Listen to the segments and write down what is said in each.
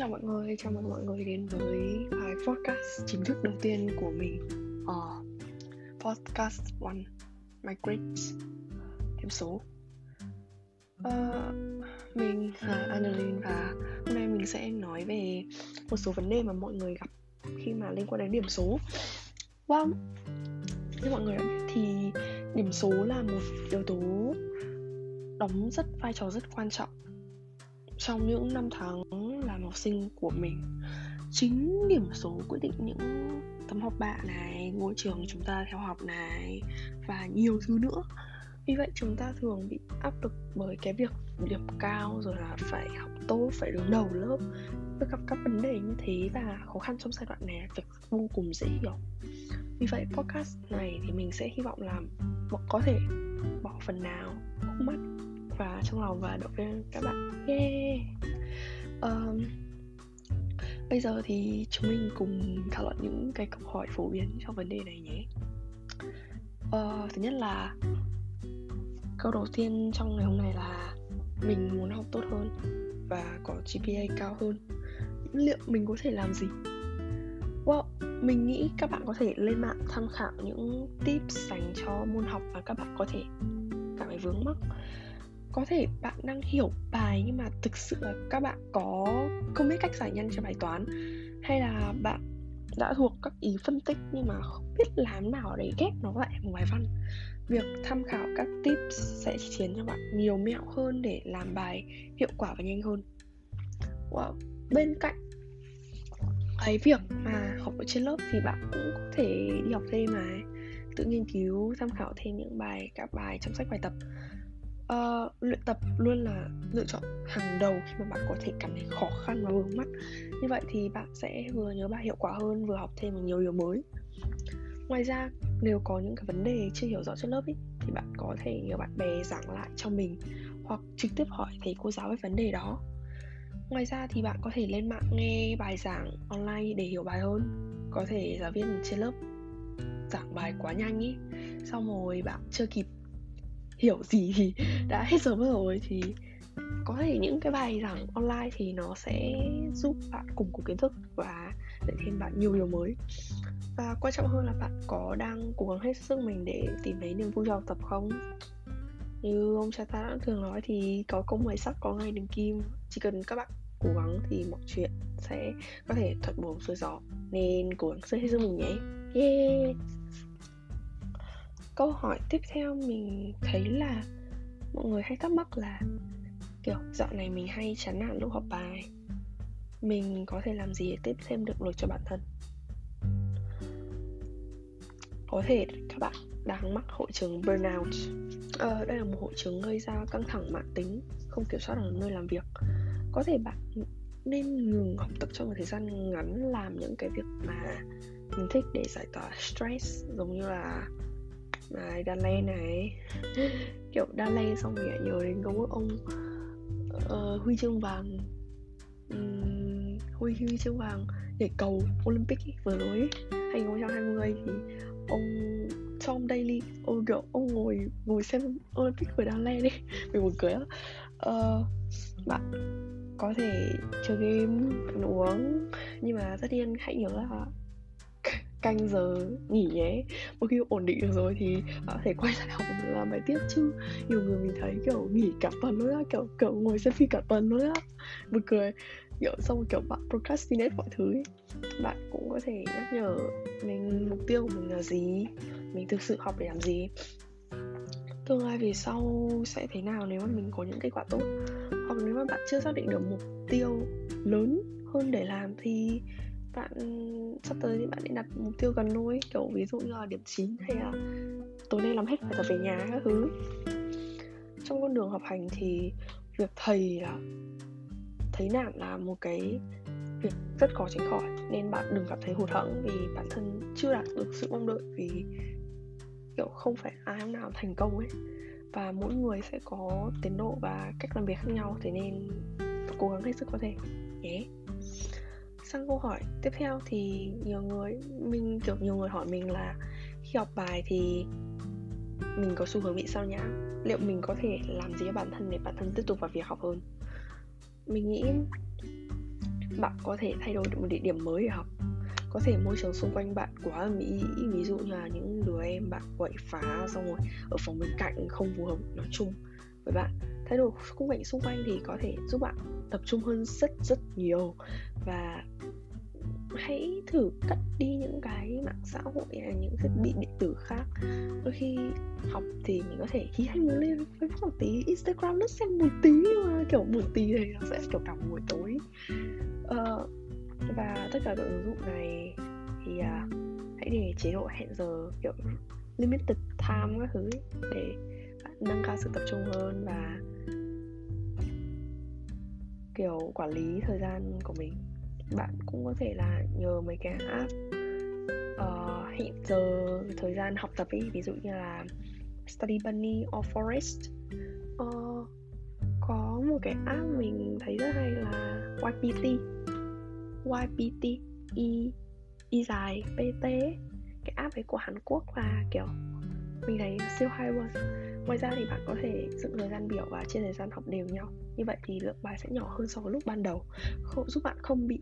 chào mọi người, chào mừng mọi người đến với bài podcast chính thức đầu tiên của mình. Uh, Podcast One My Grades Điểm số. Uh, Mình là Annalyn và hôm nay mình sẽ nói về một số vấn đề mà mọi người gặp khi mà liên quan đến điểm số. Wow như mọi người đã biết thì điểm số là một yếu tố đóng rất vai trò rất quan trọng trong những năm tháng làm học sinh của mình. Chính điểm số quyết định những tấm học bạ này, ngôi trường chúng ta theo học này, và nhiều thứ nữa. Vì vậy chúng ta thường bị áp lực bởi cái việc điểm cao, rồi là phải học tốt, phải đứng đầu lớp tôi gặp các vấn đề như thế và khó khăn trong giai đoạn này việc vô cùng dễ hiểu. Vì vậy podcast này thì mình sẽ hy vọng là có thể bỏ phần nào khúc mắt và trong lòng và động viên các bạn. Yeah. Um, bây giờ thì chúng mình cùng thảo luận những cái câu hỏi phổ biến trong vấn đề này nhé. Uh, thứ nhất là câu đầu tiên trong ngày hôm nay là mình muốn học tốt hơn và có GPA cao hơn. Liệu mình có thể làm gì? Well, mình nghĩ các bạn có thể lên mạng tham khảo những tips dành cho môn học mà các bạn có thể cảm thấy vướng mắc có thể bạn đang hiểu bài nhưng mà thực sự là các bạn có, không biết cách giải nhân cho bài toán. Hay là bạn đã thuộc các ý phân tích nhưng mà không biết làm nào để ghép nó lại một bài văn. Việc tham khảo các tips sẽ khiến cho bạn nhiều mẹo hơn để làm bài hiệu quả và nhanh hơn. Wow. bên cạnh cái việc mà học ở trên lớp thì bạn cũng có thể đi học thêm mà tự nghiên cứu, tham khảo thêm những bài, các bài trong sách bài tập uh, luyện tập luôn là lựa chọn hàng đầu khi mà bạn có thể cảm thấy khó khăn và vướng mắt như vậy thì bạn sẽ vừa nhớ bài hiệu quả hơn vừa học thêm được nhiều điều mới. Ngoài ra nếu có những cái vấn đề chưa hiểu rõ trên lớp ý, thì bạn có thể nhờ bạn bè giảng lại cho mình hoặc trực tiếp hỏi thầy cô giáo về vấn đề đó. Ngoài ra thì bạn có thể lên mạng nghe bài giảng online để hiểu bài hơn. Có thể giáo viên trên lớp giảng bài quá nhanh ý xong rồi bạn chưa kịp hiểu gì thì đã hết giờ mất rồi thì có thể những cái bài giảng online thì nó sẽ giúp bạn củng cố kiến thức và để thêm bạn nhiều điều mới. Và quan trọng hơn là bạn có đang cố gắng hết sức mình để tìm thấy niềm vui trong học tập không? Như ông cha ta đã thường nói thì có công mười sắc có ngày đường kim. Chỉ cần các bạn cố gắng thì mọi chuyện sẽ có thể thuận buồm xuôi gió. Nên cố gắng hết sức mình nhé. Yeah câu hỏi tiếp theo mình thấy là mọi người hay thắc mắc là kiểu dạo này mình hay chán nản lúc học bài. Mình có thể làm gì để tiếp thêm được lực cho bản thân? Có thể các bạn đang mắc hội chứng burnout. Ờ, đây là một hội chứng gây ra căng thẳng mãn tính không kiểm soát ở nơi làm việc. Có thể bạn nên ngừng học tập trong một thời gian ngắn làm những cái việc mà mình thích để giải tỏa stress giống như là này Đan này. Kiểu Đan xong rồi nhớ đến công ước ông uh, huy chương vàng. Um, huy huy chương vàng nhảy cầu Olympic vừa rồi 2020 thì ông Tom Daly ông kiểu ông ngồi ngồi xem Olympic Đan Lê đi. Mình buồn cười á uh, bạn có thể chơi game ăn uống. Nhưng mà tất nhiên hãy nhớ là canh giờ nghỉ nhé một khi ổn định được rồi thì bạn có thể quay lại học làm bài tiếp chứ. Nhiều người mình thấy kiểu nghỉ cả tuần luôn á, kiểu kiểu ngồi xem phim cả tuần luôn á. Buồn cười, kiểu xong kiểu bạn procrastinate mọi thứ ấy. bạn cũng có thể nhắc nhở mình mục tiêu của mình là gì, mình thực sự học để làm gì. Tương lai về sau sẽ thế nào nếu mà mình có những kết quả tốt? Hoặc nếu mà bạn chưa xác định được mục tiêu lớn hơn để làm thì bạn, sắp tới thì bạn nên đặt mục tiêu gần thôi kiểu ví dụ như là điểm 9 hay là tối nay làm hết phải tập về nhà các thứ. Trong con đường học hành thì việc thầy là, thấy nản là một cái việc rất khó tránh khỏi, nên bạn đừng cảm thấy hụt hẫng vì bản thân chưa đạt được sự mong đợi vì, kiểu, không phải ai nào thành công ấy. Và mỗi người sẽ có tiến độ và cách làm việc khác nhau, thế nên cố gắng hết sức có thể nhé. yeah sang câu hỏi tiếp theo thì nhiều người, mình, kiểu, nhiều người hỏi mình là khi học bài thì mình có xu hướng bị sao nhãng? Liệu mình có thể làm gì cho bản thân để bản thân tiếp tục vào việc học hơn? Mình nghĩ bạn có thể thay đổi được một địa điểm mới để học. Có thể môi trường xung quanh bạn quá là mỹ ví dụ như là những đứa em bạn quậy phá xong rồi ở phòng bên cạnh không phù hợp, nói chung với bạn. Thay đổi khung cảnh xung quanh thì có thể giúp bạn tập trung hơn rất rất nhiều và hãy thử cắt đi những cái mạng xã hội hay những thiết bị điện tử khác. Đôi khi học thì mình có thể khi hay muốn lên facebook một tí instagram nó xem một tí mà kiểu một tí thì nó sẽ kiểu cả buổi tối. Uh, và tất cả các ứng dụng này thì uh, hãy để chế độ hẹn giờ kiểu limited time các thứ ấy, để bạn nâng cao sự tập trung hơn và kiểu quản lý thời gian của mình bạn cũng có thể là nhờ mấy cái app uh, hẹn giờ thời gian học tập ấy ví dụ như là Study Bunny or Forest. Uh, có một cái app mình thấy rất hay là YPT YPT Y Y dài PT cái app ấy của Hàn Quốc là kiểu mình thấy siêu hay luôn ngoài ra thì bạn có thể dựng thời gian biểu và chia thời gian học đều nhau. Như vậy thì lượng bài sẽ nhỏ hơn so với lúc ban đầu không giúp bạn không bị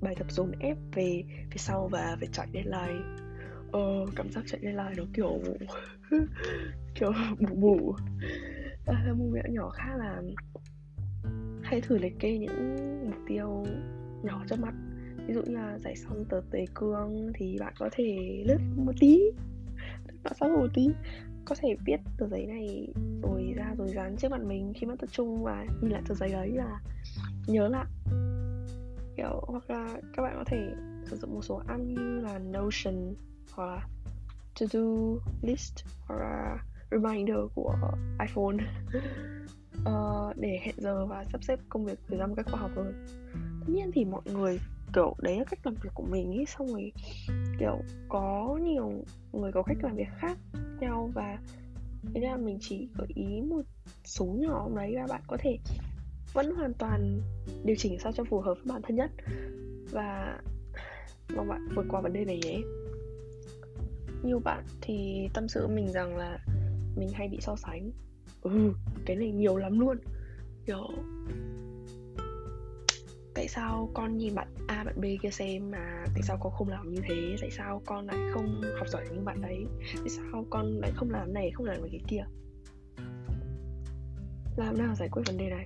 bài tập dồn ép về phía sau và phải chạy deadline. Ờ, cảm giác chạy deadline nó kiểu kiểu bù bù. À, một mẹo nhỏ khác là hãy thử liệt kê những mục tiêu nhỏ trước mắt ví dụ như là giải xong tờ tề cương thì bạn có thể lướt một tí lướt mạng một tí có thể viết tờ giấy này rồi ra rồi dán trước mặt mình khi mà tập trung và nhìn lại tờ giấy đấy là nhớ lại. Kiểu hoặc là các bạn có thể sử dụng một số app như là Notion hoặc là To Do List hoặc là Reminder của iPhone. Uh, để hẹn giờ và sắp xếp công việc thời gian một cách khoa học hơn. Tất nhiên thì mọi người kiểu đấy là cách làm việc của mình ý xong rồi kiểu có nhiều người có cách làm việc khác nhau và thế là mình chỉ gợi ý một số nhỏ đấy và bạn có thể vẫn hoàn toàn điều chỉnh sao cho phù hợp với bản thân nhất. Và mong bạn vượt qua vấn đề này nhé. Nhiều bạn thì tâm sự mình rằng là mình hay bị so sánh. Ừ cái này nhiều lắm luôn. Kiểu tại sao con nhìn bạn A bạn B kia xem mà tại sao con không làm như thế? Tại sao con lại không học giỏi như bạn đấy? Tại sao con lại không làm này không làm cái kia? Làm nào giải quyết vấn đề này?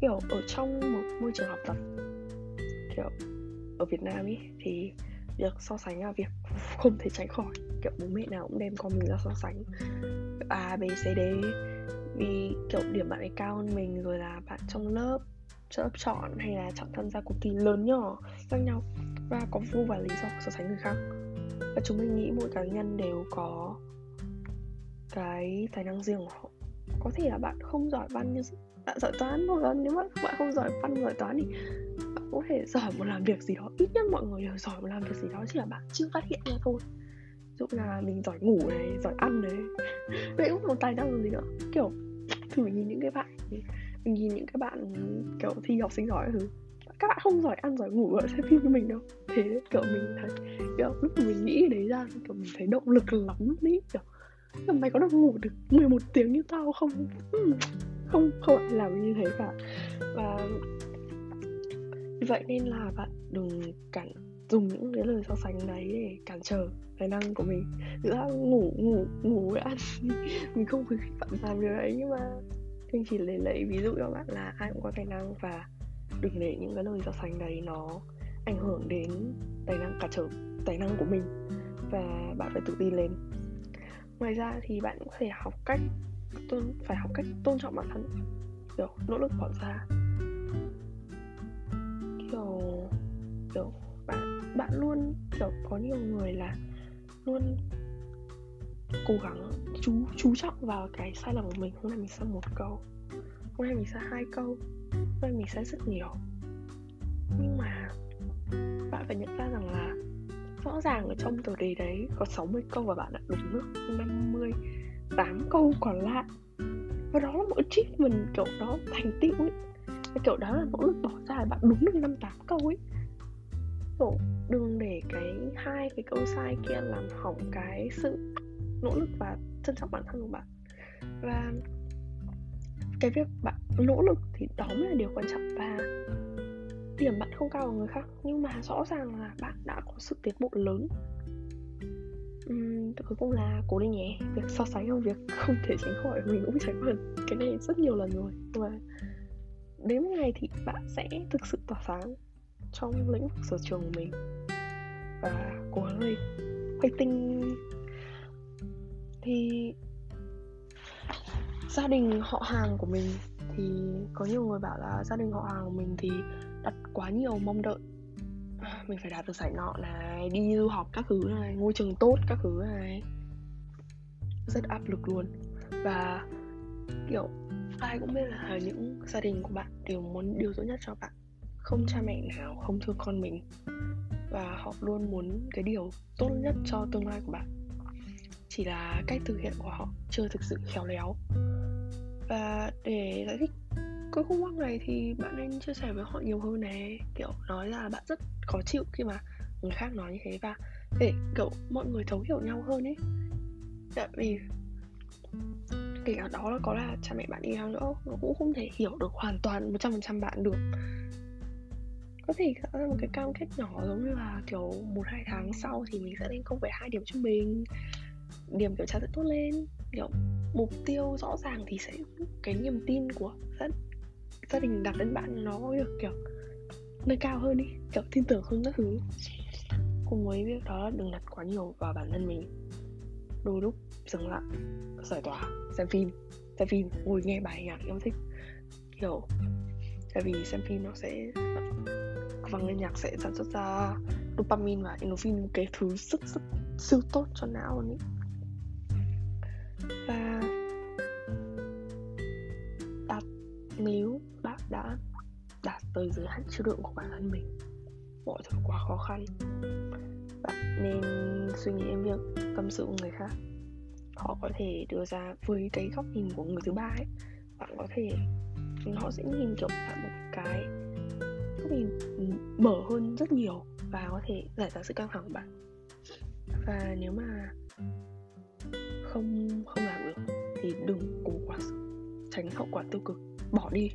Kiểu ở trong một môi trường học tập kiểu ở Việt Nam ấy thì việc so sánh là việc không thể tránh khỏi. Kiểu bố mẹ nào cũng đem con mình ra so sánh. A B C D. Vì kiểu điểm bạn ấy cao hơn mình rồi là bạn trong lớp lớp chọn hay là chọn tham gia cuộc thi lớn nhỏ, khác nhau. Và có vô vàn lý do so sánh người khác. Và chúng mình nghĩ mỗi cá nhân đều có cái tài năng riêng của họ. Có thể là bạn không giỏi văn như bạn giỏi toán hoặc là nếu mà bạn không giỏi văn, giỏi toán thì bạn có thể giỏi một làm việc gì đó. Ít nhất mọi người đều giỏi một làm việc gì đó, chỉ là bạn chưa phát hiện ra thôi. Dụ là mình giỏi ngủ này, giỏi ăn đấy. Vậy cũng một tài năng gì nữa. Kiểu, thử nhìn những cái bạn mình nhìn những cái bạn, kiểu, thi học sinh giỏi thứ các bạn không giỏi, ăn giỏi ngủ ở xem phim với mình đâu. Thế kiểu mình thấy, kiểu, lúc mà mình nghĩ đấy ra, kiểu, mình thấy động lực lắm đấy kiểu. Là mày có được ngủ được 11 tiếng như tao không? Ừ, không không ai làm như thế cả. Và vậy nên là bạn đừng cản dùng những cái lời so sánh đấy để cản trở tài năng của mình. Giữa ngủ ngủ ngủ với ăn. Mình không khuyến khích bạn làm điều đấy nhưng mà mình chỉ lấy lấy ví dụ cho bạn là ai cũng có tài năng và đừng để những cái lời so sánh đấy nó ảnh hưởng đến tài năng, cả trở, tài năng của mình và bạn phải tự tin lên. Ngoài ra thì bạn cũng có thể học cách tôn, phải học cách tôn trọng bản thân. Kiểu, nỗ lực bỏ ra. Kiểu kiểu, bạn bạn luôn, kiểu, có nhiều người là luôn cố gắng chú chú trọng vào cái sai lầm của mình. Hôm nay mình sai một câu, hôm nay mình sai hai câu, hôm nay mình sai rất nhiều. Nhưng mà bạn phải nhận ra rằng là rõ ràng ở trong tờ đề đấy có 60 câu và bạn đã đúng được 58 câu còn lại. Và đó là một achievement, kiểu, đó thành tựu ấy. Kiểu, đó là nỗ lực bỏ ra bạn đúng được năm tám câu ấy. Kiểu, đừng để cái hai, cái câu sai kia làm hỏng cái sự nỗ lực và trân trọng bản thân của bạn. Và cái việc bạn nỗ lực thì đó mới là điều quan trọng và điểm bạn không cao bằng người khác. Nhưng mà rõ ràng là bạn đã có sự tiến bộ lớn. Uhm, cuối cùng là cố lên nhé. Việc so sánh công việc không thể tránh khỏi mình cũng trải qua cái này rất nhiều lần rồi. Và đến một ngày thì bạn sẽ thực sự tỏa sáng trong lĩnh vực sở trường của mình. Và cố gắng lên tinh thì gia đình họ hàng của mình thì có nhiều người bảo là gia đình họ hàng của mình thì đặt quá nhiều mong đợi. Mình phải đạt được giải nọ này, đi du học các thứ này, ngôi trường tốt các thứ này. Rất áp lực luôn. Và kiểu, ai cũng biết là những gia đình của bạn đều muốn điều tốt nhất cho bạn. Không cha mẹ nào không thương con mình. Và họ luôn muốn cái điều tốt nhất cho tương lai của bạn chỉ là cách thực hiện của họ, chưa thực sự khéo léo. Và để giải thích cái khúc mắc này thì bạn nên chia sẻ với họ nhiều hơn này kiểu, nói là bạn rất khó chịu khi mà người khác nói như thế và để, kiểu, mọi người thấu hiểu nhau hơn ấy. Tại vì kể cả đó là có là cha mẹ bạn đi nào nữa, nó cũng không thể hiểu được hoàn toàn 100% bạn được. Có thể tạo ra một cái cam kết nhỏ giống như là, kiểu, một hai tháng sau thì mình sẽ lên không phải hai điểm trung bình điểm kiểm tra sẽ tốt lên. Kiểu mục tiêu rõ ràng thì sẽ cái niềm tin của gia, gia đình đặt lên bạn nó được kiểu nâng cao hơn đi kiểu tin tưởng hơn các thứ. Cùng với việc đó là đừng đặt quá nhiều vào bản thân mình. Đôi lúc dừng lại giải tỏa xem phim xem phim ngồi nghe bài nhạc yêu thích. Kiểu tại vì xem phim nó sẽ vang lên nhạc sẽ sản xuất ra dopamine và endorphin cái thứ rất rất siêu tốt cho não luôn và đặt nếu bạn đã đạt tới giới hạn chịu đựng của bản thân mình, mọi thứ quá khó khăn, bạn nên suy nghĩ đến việc tâm sự của người khác. Họ có thể đưa ra với cái góc nhìn của người thứ ba ấy, bạn có thể, họ sẽ nhìn, kiểu, bạn một cái góc nhìn mở hơn rất nhiều và có thể giải tỏa sự căng thẳng của bạn. Và nếu mà không không làm được thì đừng cố quá tránh hậu quả tiêu cực bỏ đi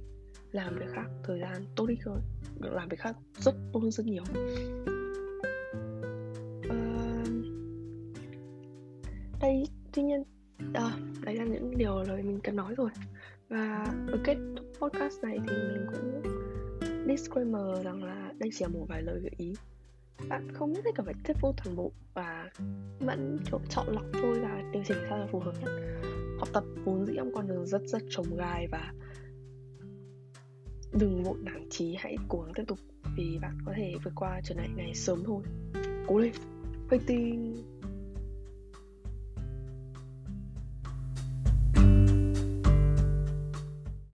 làm việc khác thời gian tốt đi hơn làm việc khác rất tốt hơn rất nhiều. À, đây tuy nhiên à, đấy là những điều lời mình cần nói rồi. Và ở kết thúc podcast này thì mình cũng disclaimer rằng là đây chỉ là một vài lời gợi ý bạn không nhất thiết cần phải tiếp thu toàn bộ và vẫn chọn lọc thôi và điều chỉnh sao là phù hợp nhất. Học tập vốn dĩ là con đường rất rất trồng gai và đừng vội nản trí hãy cố gắng tiếp tục vì bạn có thể vượt qua trở ngại này sớm thôi. Cố lên. Fighting